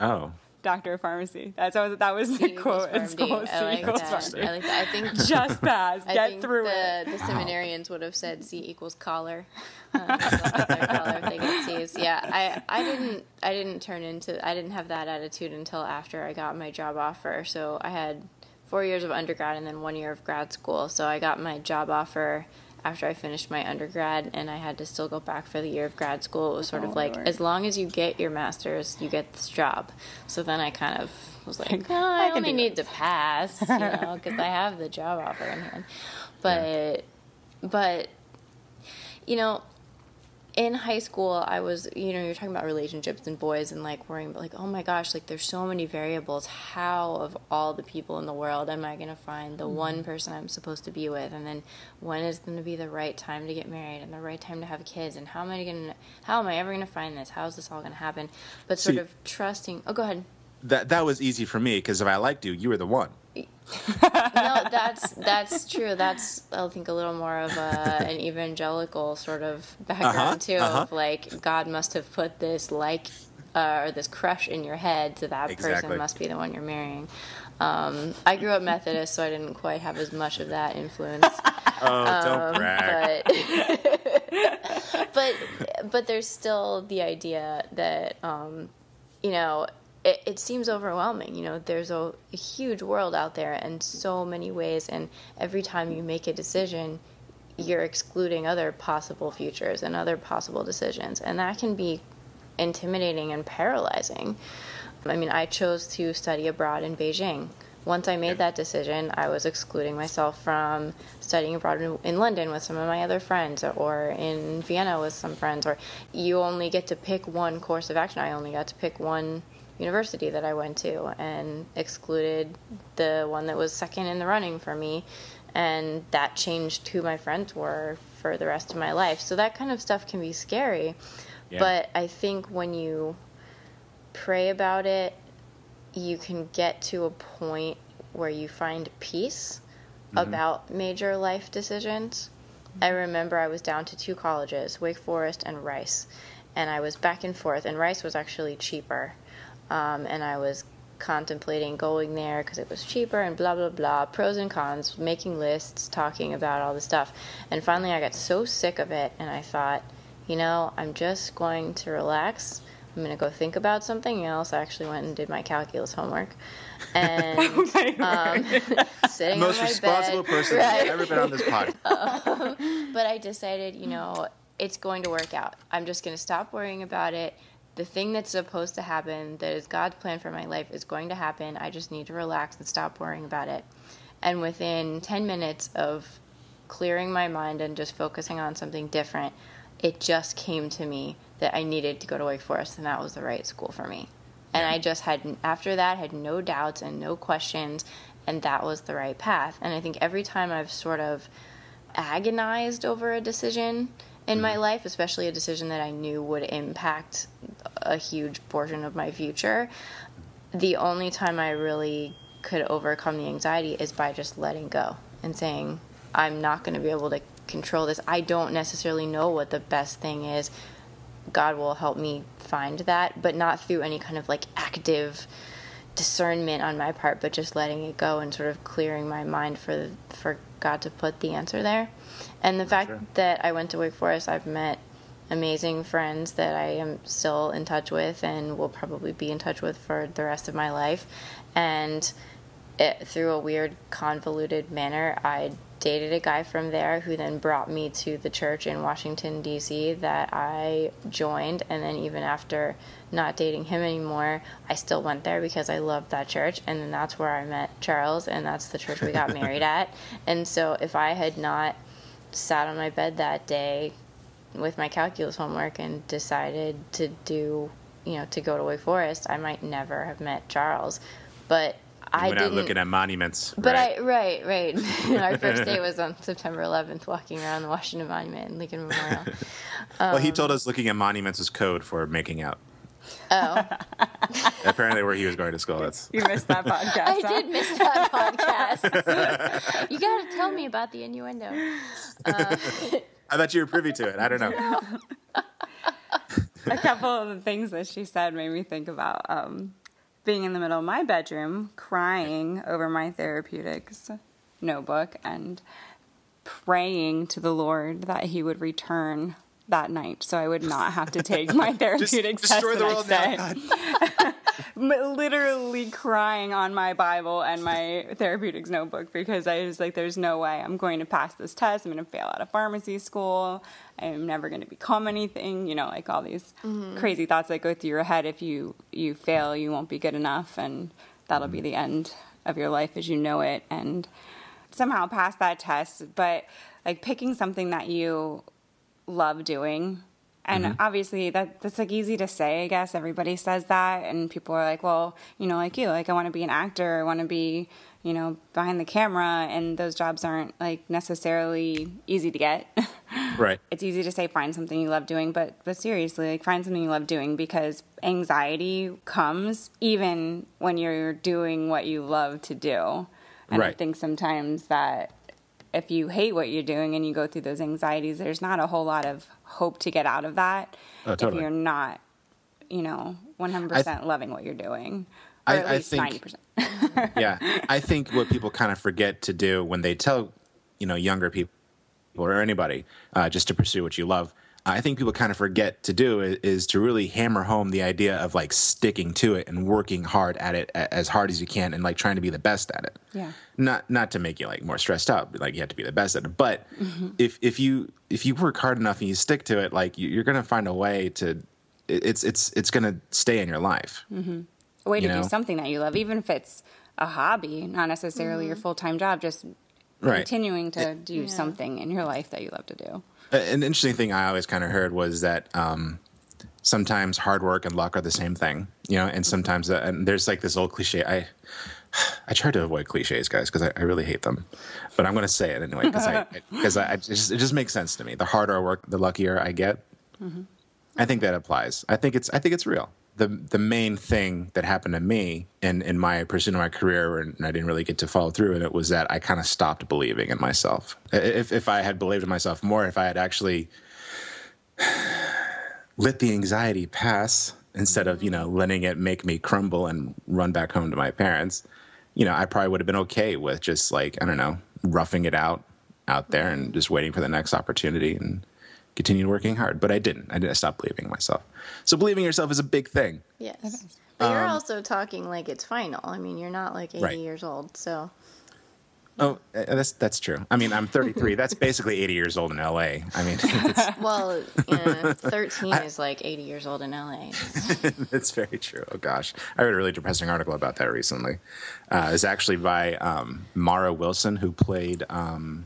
Oh, Doctor of Pharmacy. That's what, that was the quote school. C I like farm like that. I think Just pass. I Get think through the, it. The seminarians would have said C equals collar. Uh, so collar if they get C's. Yeah, I, I didn't I didn't turn into I didn't have that attitude until after I got my job offer. So I had four years of undergrad and then one year of grad school. So I got my job offer after I finished my undergrad and I had to still go back for the year of grad school. It was sort Oh, of like Lord. as long as you get your master's, you get this job. So then I kind of was like, oh, I I only need to pass, you know, because I have the job offer in hand. But but you know in high school i was you know you're talking about relationships and boys and like worrying about like oh my gosh like there's so many variables. How of all the people in the world am i going to find the mm-hmm. one person i'm supposed to be with? And then when is going to be the right time to get married and the right time to have kids? And how am i going to how am i ever going to find this? How is this all going to happen? But sort See- of trusting oh go ahead. That that was easy for me because if I liked you, you were the one. No, that's that's true. That's I think a little more of a, an evangelical sort of background Uh-huh, too. uh-huh. Of like God must have put this like uh, or this crush in your head, so that Exactly. person must be the one you're marrying. Um, I grew up Methodist, so I didn't quite have as much of that influence. Oh, Um, don't brag. but but but there's still the idea that um, you know it, it seems overwhelming you know there's a, a huge world out there and so many ways and every time you make a decision you're excluding other possible futures and other possible decisions and that can be intimidating and paralyzing i mean i chose to study abroad in beijing once I made that decision, I was excluding myself from studying abroad in, in London with some of my other friends or in Vienna with some friends. Or you only get to pick one course of action. I only got to pick one university that I went to and excluded the one that was second in the running for me. And that changed who my friends were for the rest of my life. So that kind of stuff can be scary. Yeah. But I think when you pray about it you can get to a point where you find peace mm-hmm. about major life decisions. Mm-hmm. I remember I was down to two colleges, Wake Forest and Rice, and I was back and forth, and Rice was actually cheaper. Um, and I was contemplating going there because it was cheaper and blah blah blah pros and cons making lists talking about all the stuff and finally i got so sick of it and i thought you know, I'm just going to relax. I'm going to go think about something else. I actually went and did my calculus homework. And um, sitting Most on my responsible bed, person right. who's ever been on this podcast. but I decided, you know, it's going to work out. I'm just going to stop worrying about it. The thing that's supposed to happen, that is God's plan for my life, is going to happen. I just need to relax and stop worrying about it. And within 10 minutes of clearing my mind and just focusing on something different, it just came to me that I needed to go to Wake Forest and that was the right school for me. And I just had, after that, had no doubts and no questions, and that was the right path. And I think every time I've sort of agonized over a decision in my mm-hmm. life, especially a decision that I knew would impact a huge portion of my future, the only time I really could overcome the anxiety is by just letting go and saying, I'm not going to be able to control this. I don't necessarily know what the best thing is. God will help me find that, but not through any kind of like active discernment on my part, but just letting it go and sort of clearing my mind for for God to put the answer there. And the fact Sure. that I went to Wake Forest, I've met amazing friends that I am still in touch with and will probably be in touch with for the rest of my life. And it, through a weird, convoluted manner, I dated a guy from there who then brought me to the church in Washington, D.C., that I joined. And then, even after not dating him anymore, I still went there because I loved that church. And then that's where I met Charles, and that's the church we got married at. And so, if I had not sat on my bed that day with my calculus homework and decided to do, you know, to go to Wake Forest, I might never have met Charles. But I We're not looking at monuments. But right? I right right. Our first date was on September 11th, walking around the Washington Monument and Lincoln Memorial. well, um, he told us looking at monuments is code for making out. Oh, Apparently, where he was going to school. That's You missed that podcast. I huh? did miss that podcast. you got to tell me about the innuendo. I thought you were privy to it. I don't know. a couple of the things that she said made me think about um, being in the middle of my bedroom crying over my therapeutics notebook and praying to the Lord that He would return that night so I would not have to take my Just therapeutics test the, next world day. Literally crying on my Bible and my therapeutics notebook because I was like, there's no way I'm going to pass this test. I'm going to fail out of pharmacy school. I'm never going to become anything. You know, like all these crazy thoughts that go through your head. If you, you fail, you won't be good enough. And that'll be the end of your life as you know it. And somehow pass that test. But like picking something that you love doing. And mm-hmm. obviously that that's like easy to say i guess. Everybody says that and people are like well you know like you like i want to be an actor i want to be you know behind the camera and those jobs aren't like necessarily easy to get. Right. it's easy to say find something you love doing but but seriously like find something you love doing because anxiety comes even when you're doing what you love to do. And i think sometimes that if you hate what you're doing and you go through those anxieties there's not a whole lot of hope to get out of that Oh, totally. if you're not you know 100% loving what you're doing or I- at I least think- 90% yeah i think what people kind of forget to do when they tell you know younger people or anybody uh, just to pursue what you love i think people kind of forget to do is, is to really hammer home the idea of like sticking to it and working hard at it as hard as you can and like trying to be the best at it Yeah. not not to make you like more stressed out but, like you have to be the best at it but Mm-hmm. if if you if you work hard enough and you stick to it like you, you're gonna find a way to it's it's it's gonna stay in your life a way to know? do something that you love even if it's a hobby not necessarily your full-time job just right continuing to do Yeah. something in your life that you love to do An interesting thing I always kind of heard was that um, sometimes hard work and luck are the same thing, you know, and sometimes uh, and there's like this old cliche. I I try to avoid cliches, guys, because I, I really hate them, but I'm going to say it anyway because I because I, I just, it just makes sense to me. The harder I work, the luckier I get. I think that applies. I think it's I think it's real. The the main thing that happened to me in in my pursuit of my career and I didn't really get to follow through in it was that I kind of stopped believing in myself. If if I had believed in myself more, if I had actually let the anxiety pass instead of you know mm-hmm. letting it make me crumble and run back home to my parents, you know I probably would have been okay with just like I don't know roughing it out out there and just waiting for the next opportunity and continued working hard, but I didn't. I didn't stop believing in myself. So believing yourself is a big thing. Yes. But you're also talking like it's final. I mean, you're not like 80 Right. years old, so Oh, uh, that's that's true. I mean, I'm 33. that's basically 80 years old in LA. I mean, it's, well, yeah, 13 is like 80 years old in LA. it's very true. Oh gosh, I read a really depressing article about that recently. Uh, it's actually by um, Mara Wilson, who played um,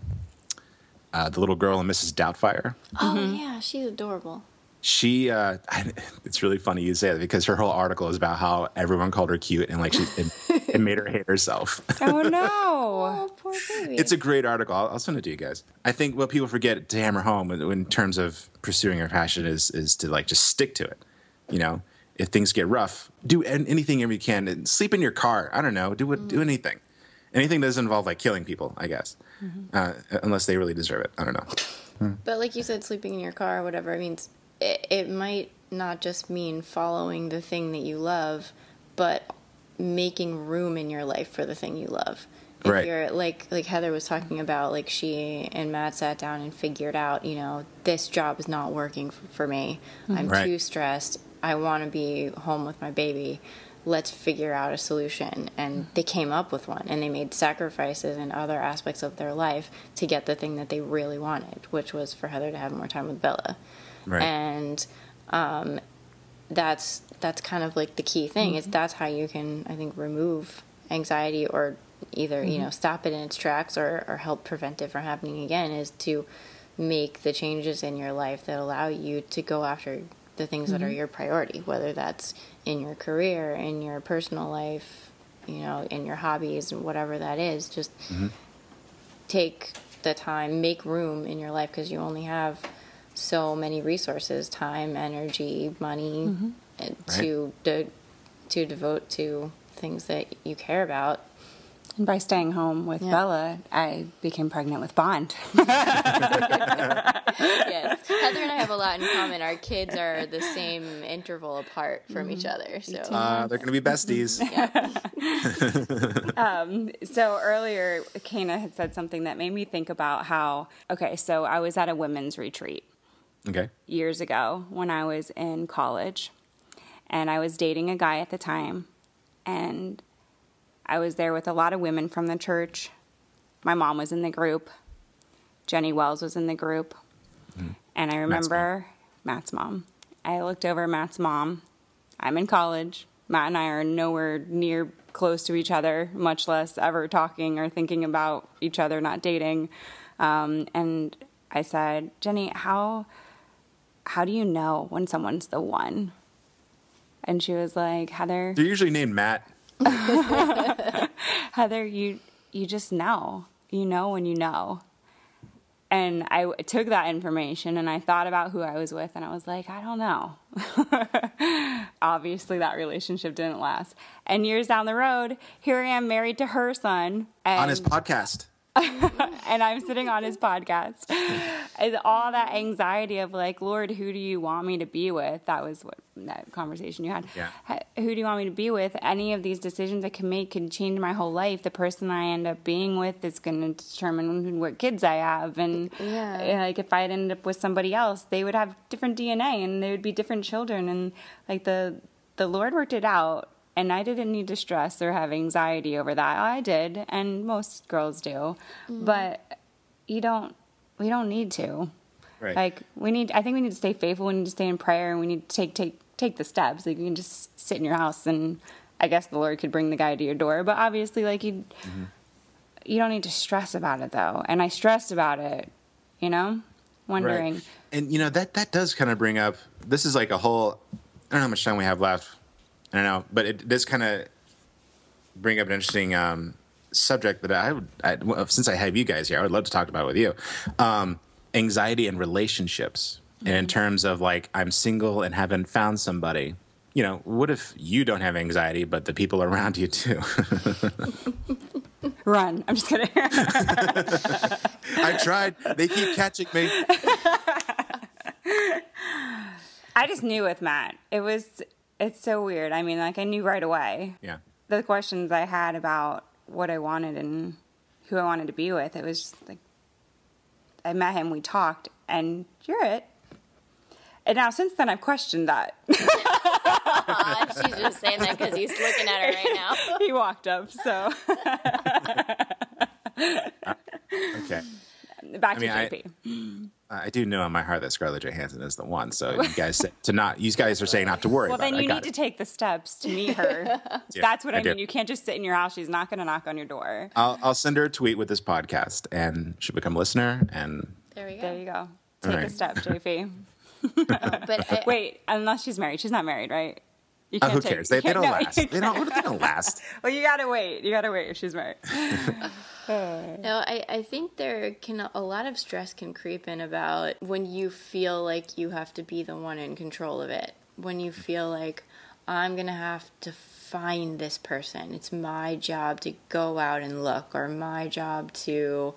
uh, the little girl in Mrs. Doubtfire. Oh yeah, she's adorable. She, uh, I, it's really funny you say that because her whole article is about how everyone called her cute and like she it, it made her hate herself. Oh no. Oh, poor baby. It's a great article. I'll, I'll send it to you guys. I think what people forget to hammer home in, in terms of pursuing your passion is is to like just stick to it. You know, if things get rough, do anything you can. Sleep in your car. I don't know. Do what, do anything. Anything that doesn't involve like killing people. I guess, uh, unless they really deserve it. I don't know. But like you said, sleeping in your car or whatever, it means it, it might not just mean following the thing that you love, but making room in your life for the thing you love. If Right. you're like like Heather was talking about, like she and Matt sat down and figured out, you know, this job is not working f- for me. I'm Right. too stressed. I want to be home with my baby. Let's figure out a solution. And they came up with one and they made sacrifices in other aspects of their life to get the thing that they really wanted, which was for Heather to have more time with Bella. Right. And um, that's that's kind of like the key thing is mm-hmm. that's how you can I think remove anxiety or either you mm-hmm. know stop it in its tracks or, or help prevent it from happening again is to make the changes in your life that allow you to go after the things that are mm-hmm. your priority whether that's in your career in your personal life you know in your hobbies and whatever that is just mm-hmm. take the time make room in your life because you only have so many resources time energy money mm-hmm. and to de- to devote to things that you care about And by staying home with Yeah. Bella, I became pregnant with Bond. yes heather and i have a lot in common our kids are the same interval apart from each other so Uh, they're gonna be besties. um, so earlier, Kana had said something that made me think about how, okay, so I was at a women's retreat Okay. years ago when I was in college, and I was dating a guy at the time, and I was there with a lot of women from the church. My mom was in the group. Jenny Wells was in the group. And I remember Matt's mom. I looked over Matt's mom. I'm in college. Matt and I are nowhere near close to each other, much less ever talking or thinking about each other, not dating. Um, and I said, Jenny, how how do you know when someone's the one? And she was like, Heather, They're usually named Matt. Heather, you you just know. You know when you know. And I took that information and I thought about who I was with and I was like, I don't know. Obviously, that relationship didn't last. And years down the road, here I am married to her son. And, on his podcast. and I'm sitting on his podcast. and all that anxiety of like, Lord, who do you want me to be with? That was what that conversation you had. Yeah. Who do you want me to be with? Any of these decisions I can make can change my whole life. The person I end up being with is going to determine what kids I have. And Yeah. like if I had ended up with somebody else, they would have different DNA and they would be different children. And like the the Lord worked it out. And I didn't need to stress or have anxiety over that. I did, and most girls do. Mm. But you don't. We don't need to. Right. Like we need. I think we need to stay faithful. We need to stay in prayer, and we need to take take take the steps. Like you can just sit in your house, and I guess the Lord could bring the guy to your door. But obviously, like you, mm-hmm. you don't need to stress about it though. And I stressed about it. You know, wondering. Right. And you know that that does kind of bring up. This is like a whole. I don't know how much time we have left. I don't know, but it does kind of bring up an interesting um, subject that I would. I, since I have you guys here, I would love to talk about with you. Um, anxiety and relationships, and in terms of like I'm single and haven't found somebody. You know, what if you don't have anxiety, but the people around you do? Run. I'm just kidding. I tried. They keep catching me. I just knew with Matt. It was. It's so weird. I mean, like I knew right away. Yeah. the questions I had about what I wanted and who I wanted to be with, it was just like I met him, we talked, and you're it. And now since then, I've questioned that. She's just saying that because he's looking at her right now. he walked up, so uh, Okay. back I to I- JP. I do know in my heart that Scarlett Johansson is the one. So you guys say to not. You guys are saying not to worry. well, about then it. You got need to it. take the steps to meet her. Yeah, That's what I, I do. mean. You can't just sit in your house. She's not going to knock on your door. I'll, I'll send her a tweet with this podcast, and she'll become a listener. And There we go. There you go. Take a step, JP. But I, Wait, unless she's married. She's not married, right? You uh, who take- cares? They, you they can't- don't no, last. They don't. They don't last. Well, you gotta wait. You gotta wait if she's married. No, I, I think there can a lot of stress can creep in about when you feel like you have to be the one in control of it. When you feel like I'm gonna have to find this person. It's my job to go out and look, or my job to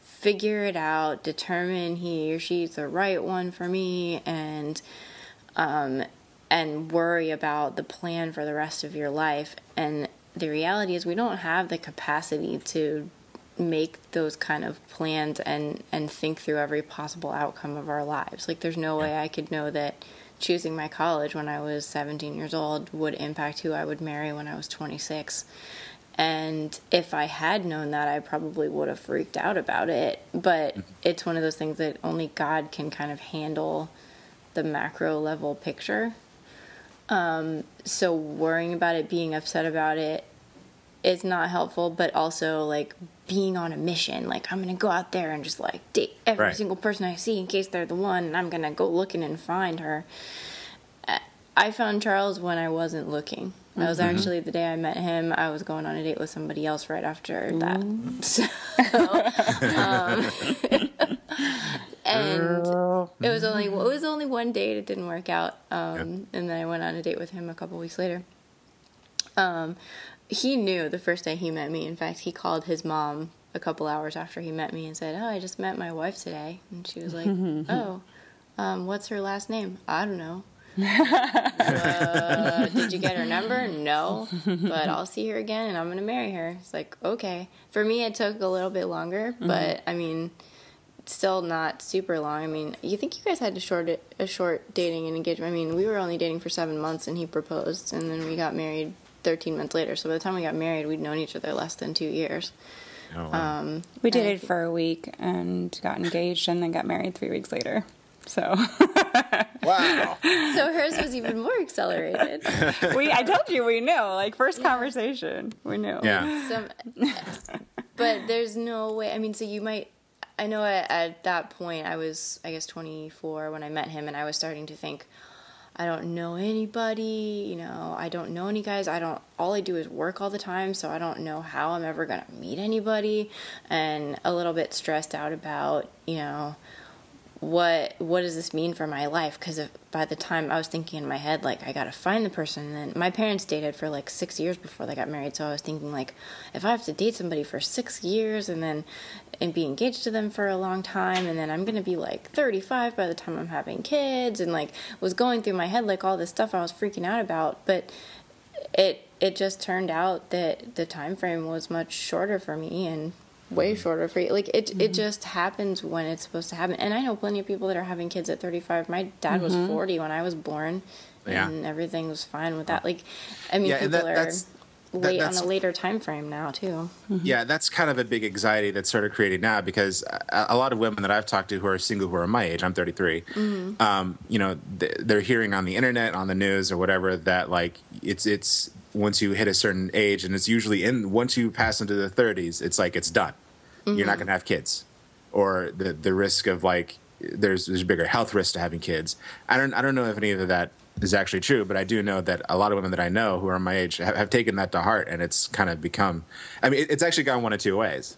figure it out, determine he or she's the right one for me, and um, and worry about the plan for the rest of your life. And the reality is, we don't have the capacity to make those kind of plans and and think through every possible outcome of our lives. Like, there's no way I could know that choosing my college when I was 17 years old would impact who I would marry when I was 26. And if I had known that, I probably would have freaked out about it. But mm-hmm. it's one of those things that only God can kind of handle the macro level picture. Um, so worrying about it, being upset about it, is not helpful. But also like being on a mission, like I'm gonna go out there and just like date every Right. single person I see in case they're the one, and I'm gonna go looking and find her. Uh, I found Charles when I wasn't looking. That was actually the day I met him. I was going on a date with somebody else right after that. So, um, and it was only it was only one date. It didn't work out, um, and then I went on a date with him a couple weeks later. Um, he knew the first day he met me. In fact, he called his mom a couple hours after he met me and said, "Oh, I just met my wife today," and she was like, "Oh, um, what's her last name? I don't know." uh, did you get her number? No, but I'll see her again and I'm gonna marry her. It's like okay. For me, it took a little bit longer, but I mean, still not super long. I mean, you think you guys had a short a short dating and engagement? I mean, we were only dating for seven months and he proposed, and then we got married thirteen months later. So by the time we got married, we'd known each other less than two years. Oh, wow. Um, We dated for a week and got engaged and then got married three weeks later. So wow. so hers was even more accelerated. we I told you we knew. Like first conversation. We knew. Yeah. some but there's no way i mean so you might i know at, at that point i was i guess 24 when i met him and i was starting to think i don't know anybody you know i don't know any guys i don't all i do is work all the time so i don't know how i'm ever going to meet anybody and a little bit stressed out about you know what what does this mean for my life? Because by the time i was thinking in my head like i gotta find the person and my parents dated for like six years before they got married so i was thinking like if i have to date somebody for six years and then and be engaged to them for a long time and then i'm gonna be like 35 by the time i'm having kids and like was going through my head like all this stuff i was freaking out about but it it just turned out that the time frame was much shorter for me and way mm-hmm. shorter for you. Like it it mm-hmm. just happens when it's supposed to happen. And I know plenty of people that are having kids at 35. My dad was mm-hmm. 40 when I was born Yeah. and everything was fine with that. Like I mean Yeah, people that- are that's- late that's- on a later time frame now too. Mm-hmm. Yeah, that's kind of a big anxiety that's sort of created now because a, a lot of women that I've talked to who are single, who are my age, I'm 33, mm-hmm. um, you know, th- they're hearing on the internet, on the news, or whatever that like it's it's once you hit a certain age, and it's usually in once you pass into the 30s, it's like it's done. You're not mm-hmm. going to have kids, or the the risk of like there's there's a bigger health risk to having kids. I don't I don't know if any of that is actually true, but I do know that a lot of women that I know who are my age have, have taken that to heart, and it's kind of become. I mean, it, it's actually gone one of two ways.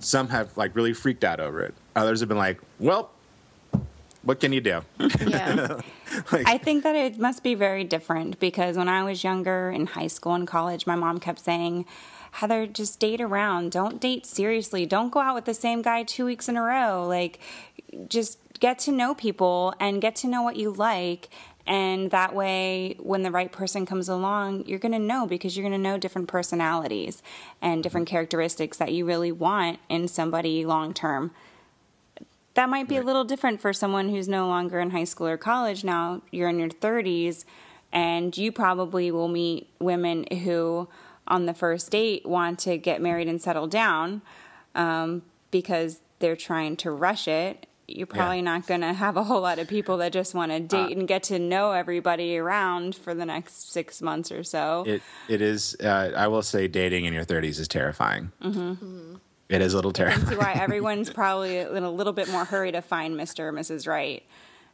Some have like really freaked out over it. Others have been like, "Well, what can you do?" Yeah. like, I think that it must be very different because when I was younger in high school and college, my mom kept saying, Heather, just date around. Don't date seriously. Don't go out with the same guy two weeks in a row. Like, just get to know people and get to know what you like. And that way, when the right person comes along, you're going to know because you're going to know different personalities and different characteristics that you really want in somebody long term that might be Right. a little different for someone who's no longer in high school or college now. You're in your 30s, and you probably will meet women who, on the first date, want to get married and settle down um, because they're trying to rush it. You're probably Yeah. not going to have a whole lot of people that just want to date and get to know everybody around for the next six months or so. It it is. Uh, I will say, dating in your 30s is terrifying. Mm-hmm. is a little terrifying. See why everyone's probably in a little bit more hurry to find Mr. or Mrs. Right.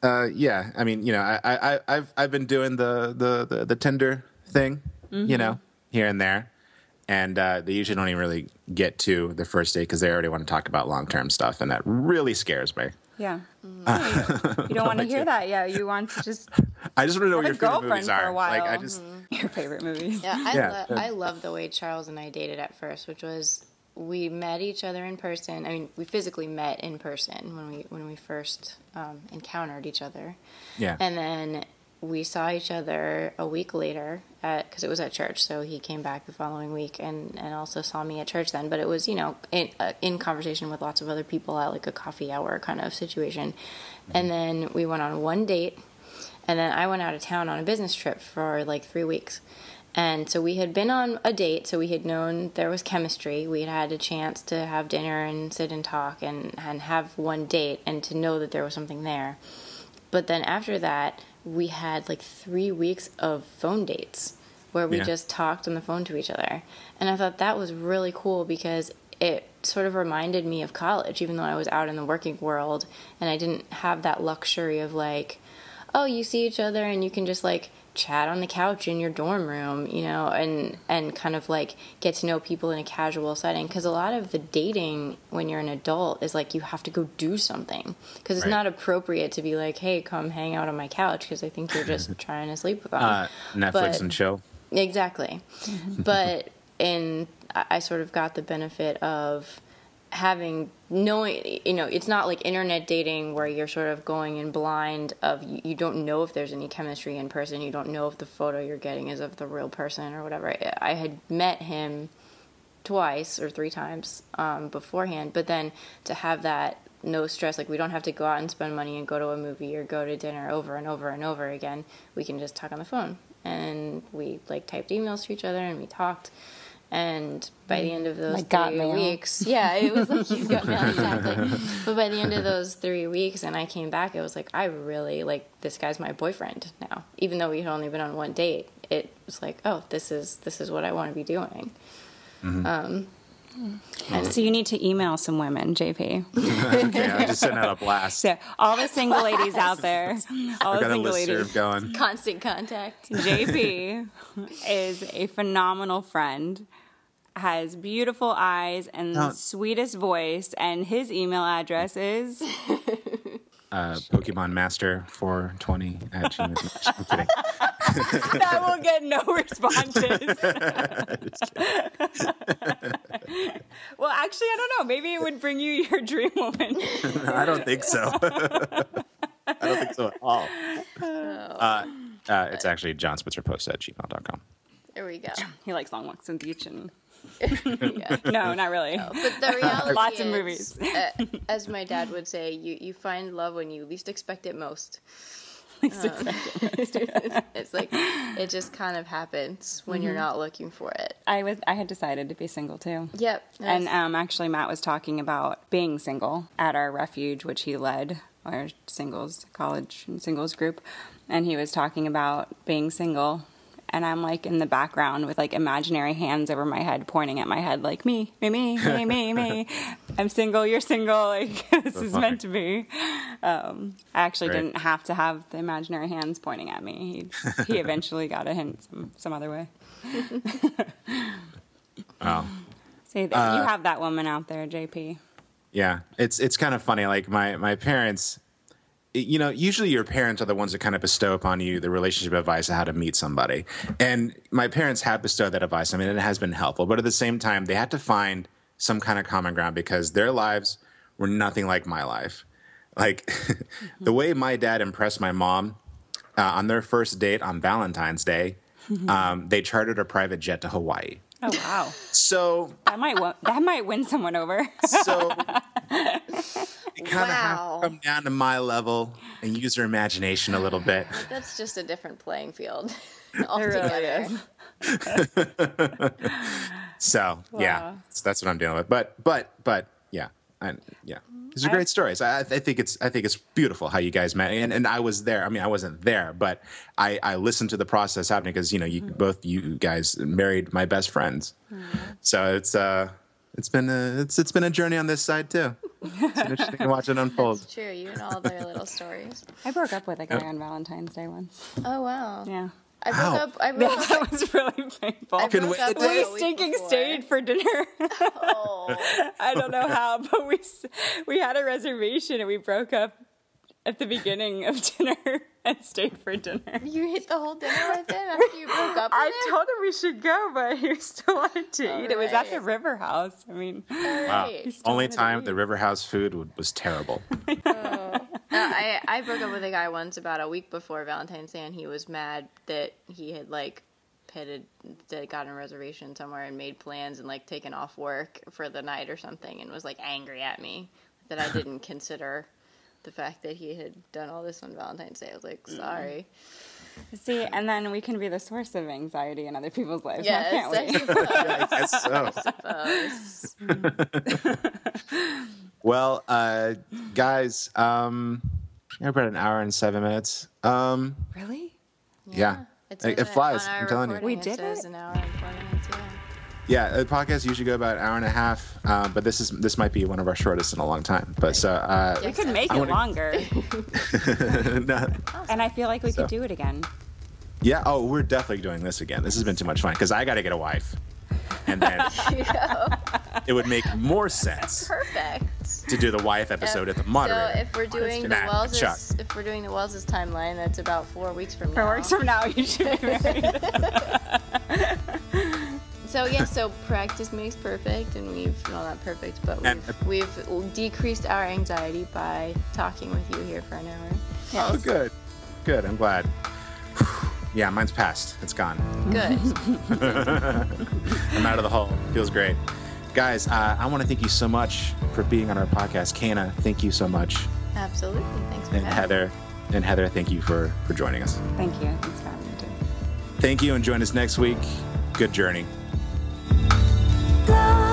Uh, yeah, I mean, you know, I, I, I- I've I've been doing the the the, the Tinder thing, you know, here and there, and uh, they usually don't even really get to the first date because they already want to talk about long term stuff, and that really scares me. Yeah. you don't want to hear that. Yeah, you want to just I just want to know what have a your favorite girlfriend movies for are. a while. Like, I just your favorite movies. Yeah, I, Yeah. lo- I love the way Charles and I dated at first, which was we met each other in person. I mean, we physically met in person when we when we first um, encountered each other, yeah, and then we saw each other a week later at because it was at church. So he came back the following week and and also saw me at church then. But it was you know in uh, in conversation with lots of other people at like a coffee hour kind of situation, and then we went on one date. And then I went out of town on a business trip for like three weeks. And so we had been on a date, so we had known there was chemistry. We had had a chance to have dinner and sit and talk and, and have one date and to know that there was something there. But then after that, we had like three weeks of phone dates where we Yeah. just talked on the phone to each other. And I thought that was really cool because it sort of reminded me of college, even though I was out in the working world and I didn't have that luxury of like, oh, you see each other and you can just like chat on the couch in your dorm room, you know, and and kind of like get to know people in a casual setting because a lot of the dating when you're an adult is like you have to go do something because it's Right. not appropriate to be like, "Hey, come hang out on my couch" because I think you're just trying to sleep with them. uh, Netflix but- and chill. Exactly. but in I I sort of got the benefit of having knowing you know it's not like internet dating where you're sort of going in blind of you, don't know if there's any chemistry in person. You don't know if the photo you're getting is of the real person or whatever. I had met him twice or three times um, beforehand but then to have that no stress like we don't have to go out and spend money and go to a movie or go to dinner over and over and over again. We can just talk on the phone. And we like typed emails to each other and we talked and by the end of those Like three mail. weeks yeah it was like you got mail exactly. But by the end of those three weeks and i came back it was like i really like this guy's my boyfriend now. Even though we had only been on one date it was like oh this is this is what i want to be doing. Um and So you need to email some women, JP. okay, I'm just sitting out a blast. So all the single ladies out there, all the single list ladies. going. constant contact JP is a phenomenal friend, has beautiful eyes and the sweetest voice, and his email address is Uh, Pokemon Master 420 at Gmail. I'm kidding. that will get no responses. well, actually, I don't know. Maybe it would bring you your dream woman. I don't think so. I don't think so at all. Uh, uh, it's actually John Spitzer Post at gmail.com. there we go He likes long walks on the beach and yeah. no, not really. but the reality Lots of movies. uh, as my dad would say you you find love when you least expect it most Least expect it most. it's like it just kind of happens when you're not looking for it I was I had decided to be single too. yep And um, actually, Matt was talking about being single at our refuge, which he led our singles college and singles group, and he was talking about being single. And I'm like in the background with like imaginary hands over my head, pointing at my head, like me, me, me, me, me, me. I'm single. You're single. Like this is funny. meant to be. Um, I actually Great. didn't have to have the imaginary hands pointing at me. He, he eventually got a hint some, some other way. Oh. See, that you have that woman out there, JP. Yeah, it's it's kind of funny. Like my my parents, you know, usually your parents are the ones that kind of bestow upon you the relationship advice of how to meet somebody. And my parents have bestowed that advice. I mean, it has been helpful, but at the same time, they had to find some kind of common ground because their lives were nothing like my life. Like the way my dad impressed my mom uh, on their first date on Valentine's Day, um, they chartered a private jet to Hawaii. Oh wow. So That might that might win someone over. so you kind of have to come down to my level and use your imagination a little bit. That's just a different playing field altogether. So yeah, Wow. so that's what I'm dealing with. But but but yeah, and yeah, these are great stories. I, I think it's I think it's beautiful how you guys met, and and I was there. I mean, I wasn't there, but I I listened to the process happening because you know you both you guys married my best friends, so it's uh it's been a it's it's been a journey on this side too. It's interesting to watch it unfold. It's true. You and all their little stories. I broke up with a guy on Valentine's Day once. Oh wow. Yeah. I broke Wow. up. I broke Yeah, up. that was really painful. I Can broke we- up We like we a week stinking stayed for dinner. Oh. I don't know how, but we we had a reservation and we broke up at the beginning of dinner and stayed for dinner. You hit the whole dinner with him after you broke up with I him? told him we should go, but he still wanted to eat. It was at the River House. I mean, Wow. Only time the River House food was terrible. No, oh. uh, I, I broke up with a guy once about a week before Valentine's Day, and he was mad that he had like pitted, that gotten a reservation somewhere and made plans and like taken off work for the night or something, and was like angry at me that I didn't consider the fact that he had done all this on Valentine's Day. I was like, sorry. see, and then we can be the source of anxiety in other people's lives, now, can't I we? suppose. I guess so. suppose. Well, uh, guys, um, we're about an hour and seven minutes. Um, really? yeah, It, It- it flies, I'm telling you. We did it. says an hour and four minutes. Yeah. yeah. The podcast usually go about an hour and a half, uh, but this is this might be one of our shortest in a long time. But so, uh, We could make I it wanna- longer, no, and I feel like we So- could do it again. yeah. Oh, we're definitely doing this again. This has been too much fun because I got to get a wife, and then it would make more sense Perfect. to do the wife episode at the moderator. So if we're doing the Nah, Wells's, Chuck. if we're doing the Wells's timeline, that's about four weeks from For now. works from now, you should be married. So yeah, so practice makes perfect, and we've well not perfect, but we've, we've decreased our anxiety by talking with you here for an hour. oh, good, good. I'm glad. Yeah, mine's passed. It's gone. Good. I'm out of the hole. Feels great. Guys, uh, I want to thank you so much for being on our podcast. Kana, thank you so much. Absolutely. Thanks for And having me. Heather, and Heather, thank you for, for joining us. Thank you. Thanks for having me. Too. Thank you and join us next week. Good journey. Blow